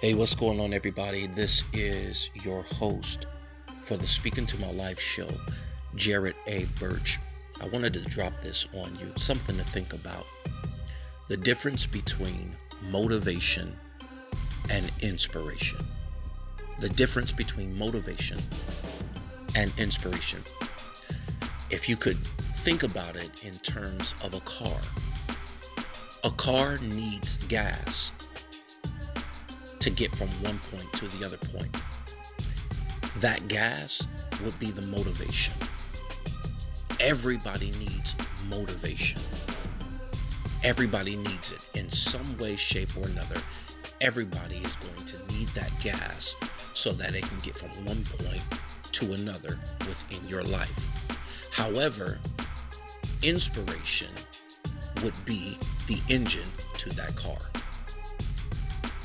Hey, what's going on, everybody? This is your host for the Speaking to My Life show, Jared A. Birch. I wanted to drop this on you, something to think about. The difference between motivation and inspiration. The difference between motivation and inspiration. If you could think about it in terms of a car, a car needs gas to get from one point to the other point. That gas would be the motivation. Everybody needs motivation. Everybody needs it in some way, shape, or another. Everybody is going to need that gas so that it can get from one point to another within your life. However, inspiration would be the engine to that car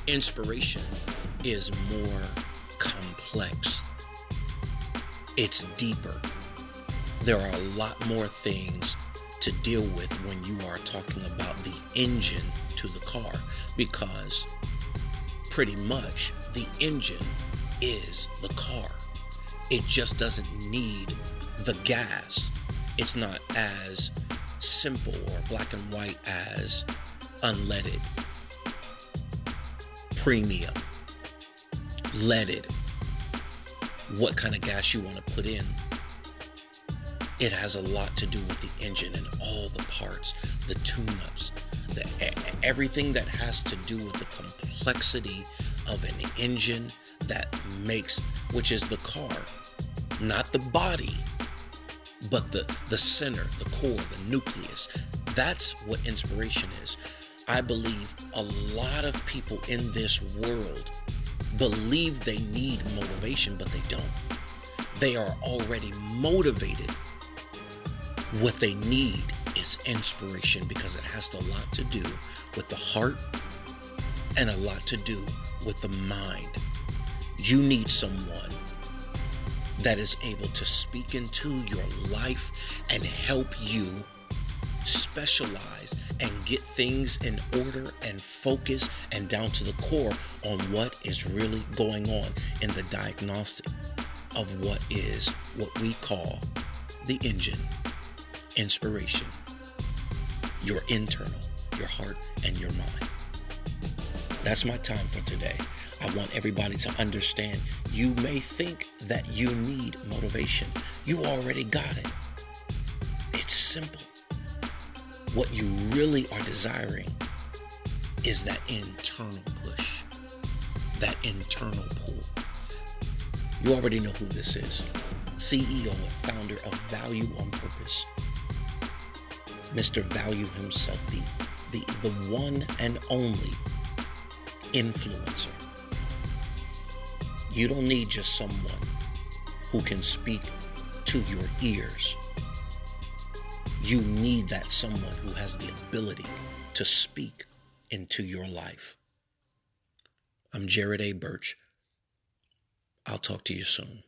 inspiration is more complex, it's deeper. There are a lot more things to deal with when you are talking about the engine to the car because pretty much the engine is the car. It just doesn't need the gas. It's not as simple or black and white as unleaded premium, leaded, what kind of gas you want to put in. It has a lot to do with the engine and all the parts, the tune-ups, the, everything that has to do with the complexity of an engine that makes, which is the car, not the body, but the the center, the core, the nucleus. That's what inspiration is. I believe a lot of people in this world believe they need motivation, but they don't. They are already motivated. What they need is inspiration because it has a lot to do with the heart and a lot to do with the mind. You need someone that is able to speak into your life and help you specialize and get things in order and focus and down to the core on what is really going on in the diagnostic of what is what we call the engine inspiration your internal your heart and your mind. That's my time for today. I want everybody to understand you may think that you need motivation. You already got it. It's simple what you really are desiring is that internal push, that internal pull. You already know who this is. CEO and founder of Value on Purpose. Mr. Value himself, the, the, the one and only influencer. You don't need just someone who can speak to your ears you need that someone who has the ability to speak into your life. I'm Jared A. Birch. I'll talk to you soon.